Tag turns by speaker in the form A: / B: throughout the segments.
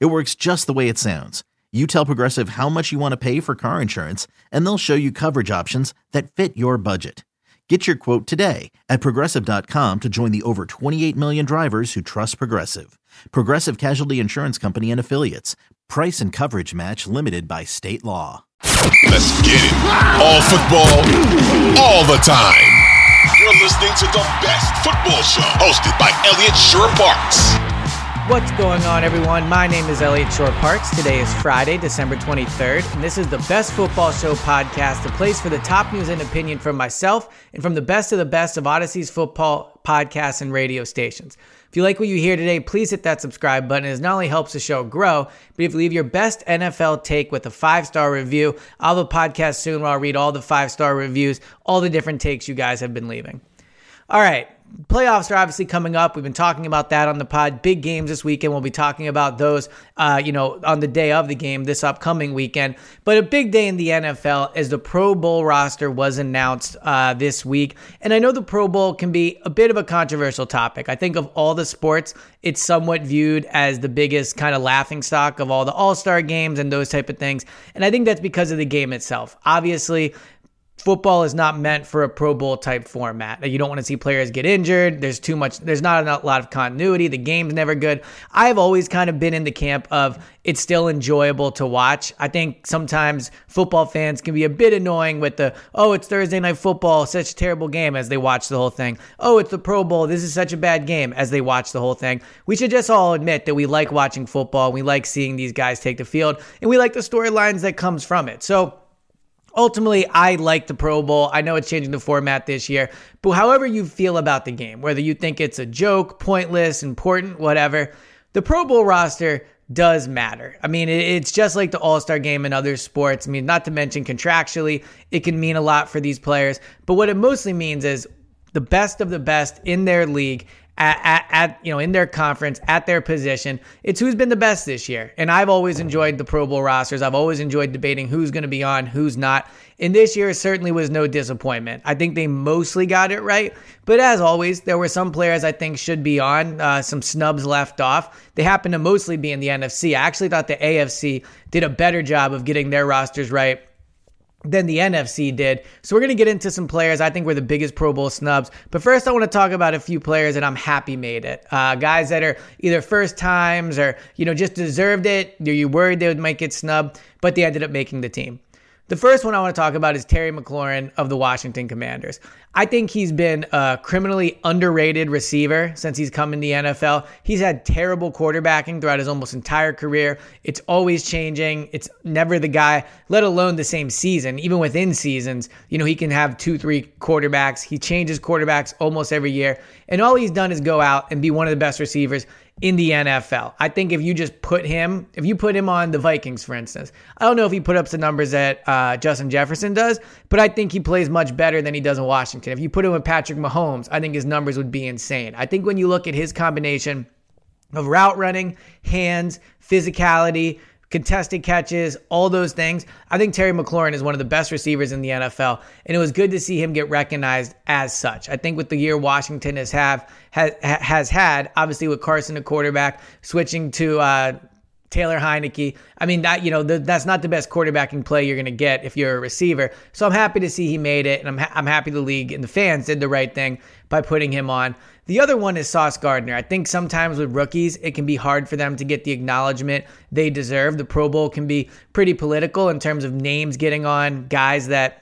A: It works just the way it sounds. You tell Progressive how much you want to pay for car insurance, and they'll show you coverage options that fit your budget. Get your quote today at progressive.com to join the over 28 million drivers who trust Progressive. Progressive Casualty Insurance Company and Affiliates. Price and coverage match limited by state law.
B: Let's get it. All football, all the time. You're listening to the best football show hosted by Elliot Shorr-Parks.
C: What's going on, everyone? My name is Elliot Shorr-Parks. Today is Friday, December 23rd, and this is the Best Football Show podcast, the place for the top news and opinion from myself and from the best of the best of Audacy's football podcasts and radio stations. If you like what you hear today, please hit that subscribe button. It not only helps the show grow, but if you leave your best NFL take with a five star review, I'll have a podcast soon where I'll read all the five star reviews, all the different takes you guys have been leaving. All right, playoffs are obviously coming up. We've been talking about that on the pod. Big games this weekend. We'll be talking about those, uh, you know, on the day of the game this upcoming weekend. But a big day in the NFL as the Pro Bowl roster was announced uh, this week. And I know the Pro Bowl can be a bit of a controversial topic. I think of all the sports, it's somewhat viewed as the biggest kind of laughing stock of all the All Star games and those type of things. And I think that's because of the game itself. Obviously, football is not meant for a Pro Bowl type format. You don't want to see players get injured. There's too much, there's not a lot of continuity. The game's never good. I've always kind of been in the camp of it's still enjoyable to watch. I think sometimes football fans can be a bit annoying with the, oh, it's Thursday night football, such a terrible game as they watch the whole thing. Oh, it's the Pro Bowl, this is such a bad game as they watch the whole thing. We should just all admit that we like watching football. We like seeing these guys take the field and we like the storylines that comes from it. So, Ultimately, I like the Pro Bowl. I know it's changing the format this year, but however you feel about the game, whether you think it's a joke, pointless, important, whatever, the Pro Bowl roster does matter. I mean, it's just like the All Star game in other sports. I mean, not to mention contractually, it can mean a lot for these players, but what it mostly means is the best of the best in their league at, at, at, you know in their conference at their position. It's who's been the best this year, and I've always enjoyed the Pro Bowl rosters. I've always enjoyed debating who's going to be on, who's not. And this year certainly was no disappointment. I think they mostly got it right, but as always, there were some players I think should be on. Uh, some snubs left off. They happen to mostly be in the NFC. I actually thought the AFC did a better job of getting their rosters right than the NFC did. So we're going to get into some players I think were the biggest Pro Bowl snubs. But first, I want to talk about a few players that I'm happy made it. Uh, guys that are either first times or, you know, just deserved it. Are you worried they would make it snub, but they ended up making the team. The first one I want to talk about is Terry McLaurin of the Washington Commanders. I think he's been a criminally underrated receiver since he's come in the NFL. He's had terrible quarterbacking throughout his almost entire career. It's always changing. It's never the guy, let alone the same season. Even within seasons, you know, he can have two, three quarterbacks. He changes quarterbacks almost every year. And all he's done is go out and be one of the best receivers in the NFL. I think if you just put him, if you put him on the Vikings, for instance, I don't know if he put up the numbers that uh, Justin Jefferson does, but I think he plays much better than he does in Washington. If you put him with Patrick Mahomes, I think his numbers would be insane. I think when you look at his combination of route running, hands, physicality, contested catches, all those things. I think Terry McLaurin is one of the best receivers in the NFL, and it was good to see him get recognized as such. I think with the year Washington has have has, has had, obviously with Carson, a quarterback, switching to uh, Taylor Heinicke. I mean that you know the, that's not the best quarterbacking play you're going to get if you're a receiver. So I'm happy to see he made it, and I'm ha- I'm happy the league and the fans did the right thing by putting him on. The other one is Sauce Gardner. I think sometimes with rookies, it can be hard for them to get the acknowledgement they deserve. The Pro Bowl can be pretty political in terms of names getting on guys that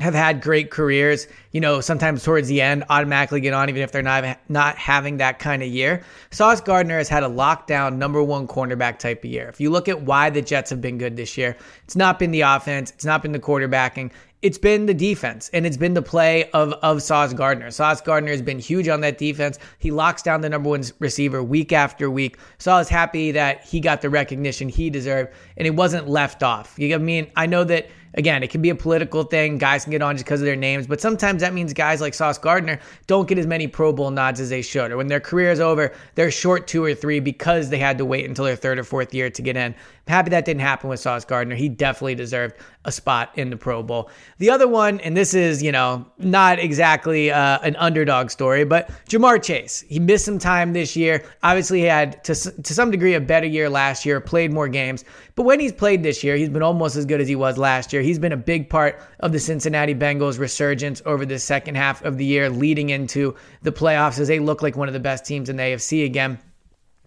C: have had great careers, you know, sometimes towards the end automatically get on even if they're not not having that kind of year. Sauce Gardner has had a lockdown number 1 cornerback type of year. If you look at why the Jets have been good this year, it's not been the offense, it's not been the quarterbacking, it's been the defense and it's been the play of of Sauce Gardner. Sauce Gardner has been huge on that defense. He locks down the number one receiver week after week. So I was happy that he got the recognition he deserved and it wasn't left off. You know I mean? I know that Again, it can be a political thing. Guys can get on just because of their names, but sometimes that means guys like Sauce Gardner don't get as many Pro Bowl nods as they should. Or when their career is over, they're short two or three because they had to wait until their third or fourth year to get in. Happy that didn't happen with Sauce Gardner. He definitely deserved a spot in the Pro Bowl. The other one, and this is, you know, not exactly uh, an underdog story, but Ja'Marr Chase. He missed some time this year. Obviously, he had, to, to some degree, a better year last year, played more games. But when he's played this year, he's been almost as good as he was last year. He's been a big part of the Cincinnati Bengals resurgence over the second half of the year, leading into the playoffs as they look like one of the best teams in the AFC again.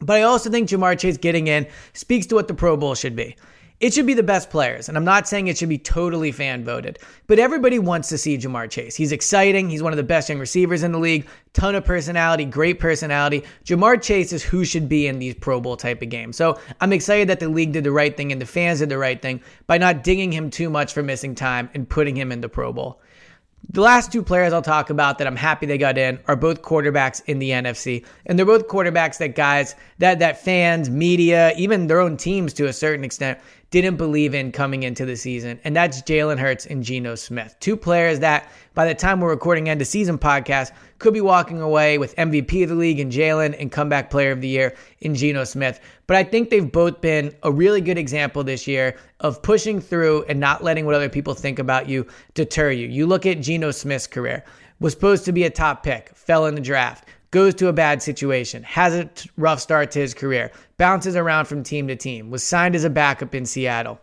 C: But I also think Ja'Marr Chase getting in speaks to what the Pro Bowl should be. It should be the best players, and I'm not saying it should be totally fan voted, but everybody wants to see Ja'Marr Chase. He's exciting. He's one of the best young receivers in the league. Ton of personality, great personality. Ja'Marr Chase is who should be in these Pro Bowl type of games. So I'm excited that the league did the right thing and the fans did the right thing by not dinging him too much for missing time and putting him in the Pro Bowl. The last two players I'll talk about that I'm happy they got in are both quarterbacks in the NFC. And they're both quarterbacks that guys, that that fans, media, even their own teams to a certain extent didn't believe in coming into the season, and that's Jalen Hurts and Geno Smith. Two players that, by the time we're recording end of season podcast, could be walking away with MVP of the league in Jalen and comeback player of the year in Geno Smith. But I think they've both been a really good example this year of pushing through and not letting what other people think about you deter you. You look at Geno Smith's career, was supposed to be a top pick, fell in the draft goes to a bad situation, has a rough start to his career, bounces around from team to team, was signed as a backup in Seattle.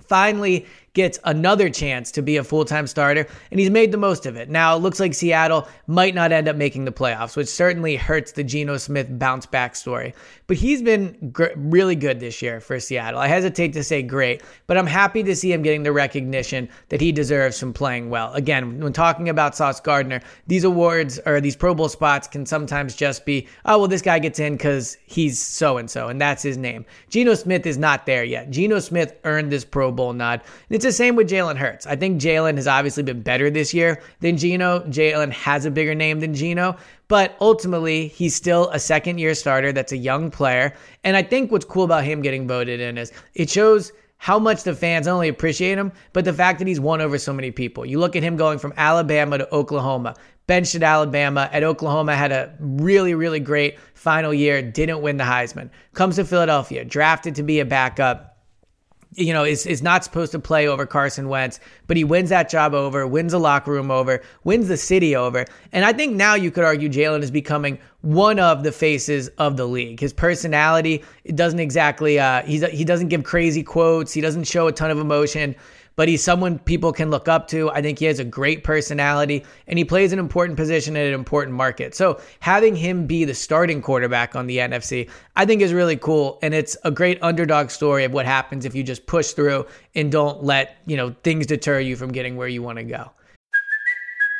C: Finally gets another chance to be a full time starter, and he's made the most of it. Now, it looks like Seattle might not end up making the playoffs, which certainly hurts the Geno Smith bounce back story. But he's been gr- really good this year for Seattle. I hesitate to say great, but I'm happy to see him getting the recognition that he deserves from playing well. Again, when talking about Sauce Gardner, these awards or these Pro Bowl spots can sometimes just be, oh, well, this guy gets in because he's so and so, and that's his name. Geno Smith is not there yet. Geno Smith earned this Pro Bowl nod. And it's the same with Jalen Hurts. I think Jalen has obviously been better this year than Geno. Jalen has a bigger name than Geno, but ultimately he's still a second year starter that's a young player. And I think what's cool about him getting voted in is it shows how much the fans not only appreciate him, but the fact that he's won over so many people. You look at him going from Alabama to Oklahoma, benched at Alabama, at Oklahoma, had a really, really great final year, didn't win the Heisman. Comes to Philadelphia, drafted to be a backup you know, is, is not supposed to play over Carson Wentz, but he wins that job over, wins the locker room over, wins the city over. And I think now you could argue Jalen is becoming one of the faces of the league. His personality, it doesn't exactly, uh, he doesn't give crazy quotes, he doesn't show a ton of emotion, but he's someone people can look up to. I think he has a great personality and he plays an important position in an important market. So having him be the starting quarterback on the NFC, I think is really cool. And it's a great underdog story of what happens if you just push through and don't let, you know, things deter you from getting where you want to go.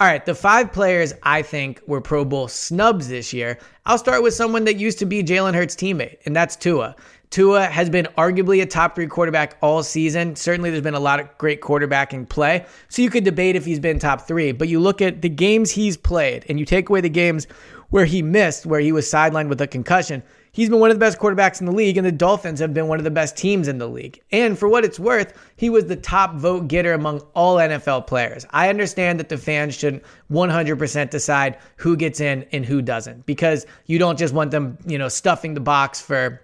C: All right, the five players I think were Pro Bowl snubs this year. I'll start with someone that used to be Jalen Hurts' teammate, and that's Tua. Tua has been arguably a top three quarterback all season. Certainly, there's been a lot of great quarterbacking play. So you could debate if he's been top three, but you look at the games he's played and you take away the games where he missed, where he was sidelined with a concussion he's been one of the best quarterbacks in the league, and the Dolphins have been one of the best teams in the league. And for what it's worth, he was the top vote getter among all NFL players. I understand that the fans shouldn't 100% decide who gets in and who doesn't, because you don't just want them, you know, stuffing the box for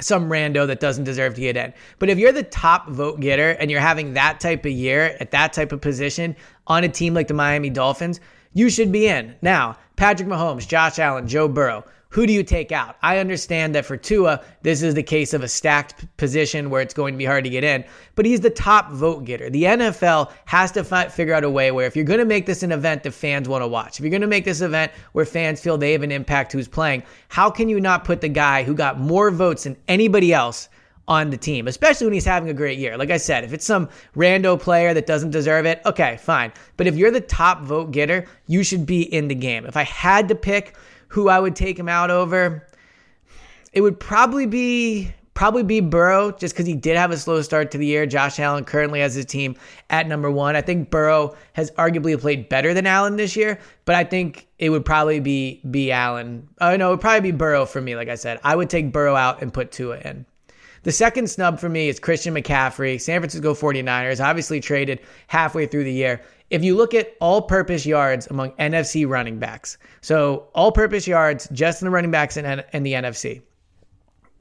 C: some rando that doesn't deserve to get in. But if you're the top vote getter and you're having that type of year at that type of position on a team like the Miami Dolphins, you should be in. Now, Patrick Mahomes, Josh Allen, Joe Burrow, who do you take out? I understand that for Tua, this is the case of a stacked position where it's going to be hard to get in, but he's the top vote getter. The NFL has to fi- figure out a way where if you're going to make this an event that fans want to watch, if you're going to make this event where fans feel they have an impact who's playing, how can you not put the guy who got more votes than anybody else on the team, especially when he's having a great year. Like I said, if it's some rando player that doesn't deserve it, okay, fine. But if you're the top vote getter, you should be in the game. If I had to pick who I would take him out over, it would probably be probably be Burrow just because he did have a slow start to the year. Josh Allen currently has his team at number one. I think Burrow has arguably played better than Allen this year, but I think it would probably be be Allen. Oh no, it would probably be Burrow for me. Like I said, I would take Burrow out and put Tua in. The second snub for me is Christian McCaffrey. San Francisco 49ers obviously traded halfway through the year. If you look at all purpose yards among NFC running backs, so all purpose yards just in the running backs and the NFC,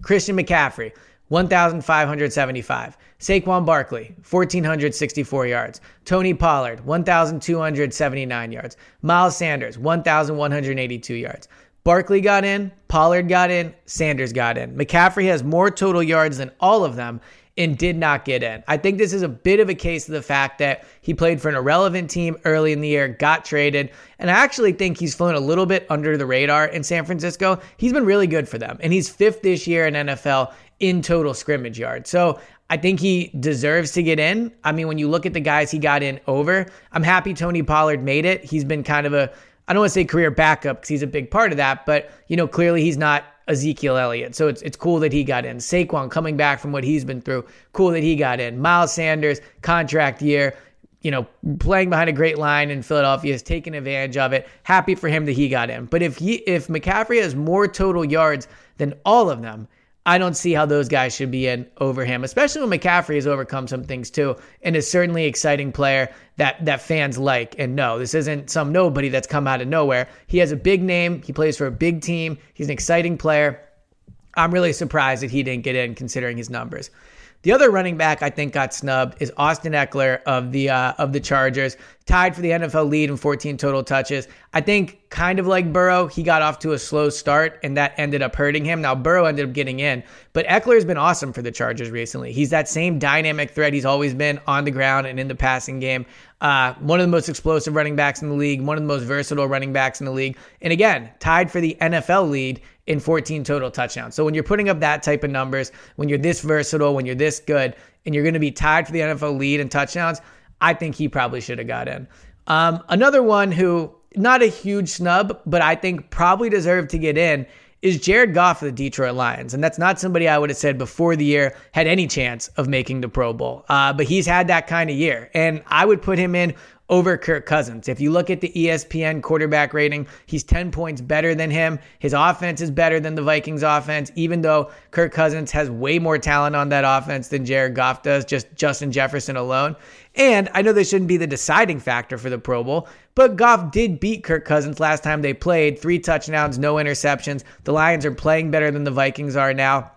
C: Christian McCaffrey, 1,575. Saquon Barkley, 1,464 yards. Tony Pollard, 1,279 yards. Miles Sanders, 1,182 yards. Barkley got in, Pollard got in, Sanders got in. McCaffrey has more total yards than all of them and did not get in. I think this is a bit of a case of the fact that he played for an irrelevant team early in the year, got traded, and I actually think he's flown a little bit under the radar in San Francisco. He's been really good for them, and he's fifth this year in NFL in total scrimmage yards. So I think he deserves to get in. I mean, when you look at the guys he got in over, I'm happy Tony Pollard made it. He's been kind of a I don't want to say career backup because he's a big part of that, but you know, clearly he's not Ezekiel Elliott. So it's it's cool that he got in. Saquon coming back from what he's been through. Cool that he got in. Miles Sanders, contract year, you know, playing behind a great line in Philadelphia is taking advantage of it. Happy for him that he got in. But if he if McCaffrey has more total yards than all of them, I don't see how those guys should be in over him, especially when McCaffrey has overcome some things too, and is certainly an exciting player that that fans like. And no, this isn't some nobody that's come out of nowhere. He has a big name. He plays for a big team. He's an exciting player. I'm really surprised that he didn't get in considering his numbers. The other running back I think got snubbed is Austin Ekeler of the uh, of the Chargers, tied for the NFL lead in 14 total touches. I think kind of like Burrow, he got off to a slow start and that ended up hurting him. Now Burrow ended up getting in, but Ekeler has been awesome for the Chargers recently. He's that same dynamic threat he's always been on the ground and in the passing game. Uh, one of the most explosive running backs in the league, one of the most versatile running backs in the league, and again tied for the NFL lead in 14 total touchdowns. So when you're putting up that type of numbers, when you're this versatile, when you're this good, and you're going to be tied for the NFL lead in touchdowns, I think he probably should have got in. Um, another one who, not a huge snub, but I think probably deserved to get in is Jared Goff of the Detroit Lions. And that's not somebody I would have said before the year had any chance of making the Pro Bowl. Uh, but he's had that kind of year. And I would put him in over Kirk Cousins. If you look at the ESPN quarterback rating, he's 10 points better than him. His offense is better than the Vikings offense, even though Kirk Cousins has way more talent on that offense than Jared Goff does, just Justin Jefferson alone. And I know this shouldn't be the deciding factor for the Pro Bowl, but Goff did beat Kirk Cousins last time they played. Three touchdowns, no interceptions. The Lions are playing better than the Vikings are now.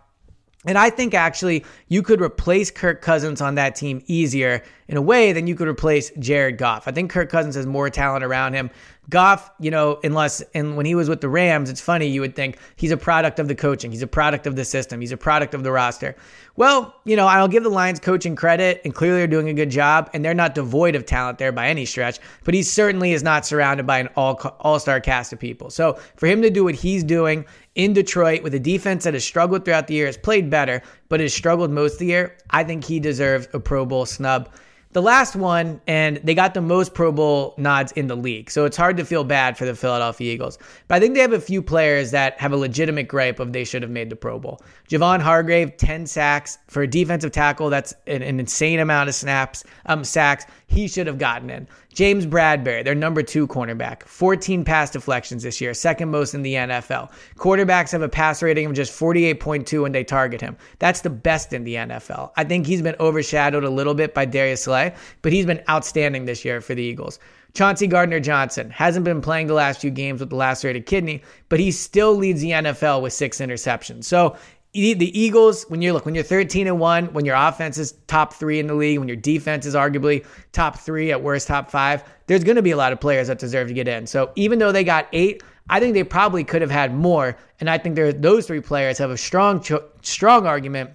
C: And I think actually you could replace Kirk Cousins on that team easier in a way than you could replace Jared Goff. I think Kirk Cousins has more talent around him. Goff, you know, unless and when he was with the Rams, it's funny you would think he's a product of the coaching, he's a product of the system, he's a product of the roster. Well, you know, I'll give the Lions coaching credit, and clearly they're doing a good job, and they're not devoid of talent there by any stretch. But he certainly is not surrounded by an all all star cast of people. So for him to do what he's doing in Detroit with a defense that has struggled throughout the year, has played better, but has struggled most of the year, I think he deserves a Pro Bowl snub the last one, and they got the most Pro Bowl nods in the league. So it's hard to feel bad for the Philadelphia Eagles. But I think they have a few players that have a legitimate gripe of they should have made the Pro Bowl. Javon Hargrave, 10 sacks for a defensive tackle. That's an, an insane amount of snaps, um, sacks. He should have gotten in. James Bradberry, their number two cornerback, 14 pass deflections this year, second most in the NFL. Quarterbacks have a pass rating of just 48.2 when they target him. That's the best in the NFL. I think he's been overshadowed a little bit by Darius Slay, but he's been outstanding this year for the Eagles. Chauncey Gardner Johnson hasn't been playing the last few games with the lacerated kidney, but he still leads the NFL with six interceptions. So the Eagles, when you're look, when you're 13 and one, when your offense is top three in the league, when your defense is arguably top three at worst top five, there's going to be a lot of players that deserve to get in. So even though they got eight, I think they probably could have had more. And I think those three players have a strong, strong argument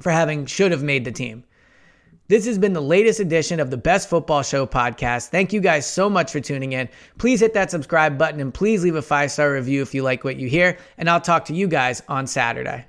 C: for having should have made the team. This has been the latest edition of the Best Football Show podcast. Thank you guys so much for tuning in. Please hit that subscribe button and please leave a five star review if you like what you hear. And I'll talk to you guys on Saturday.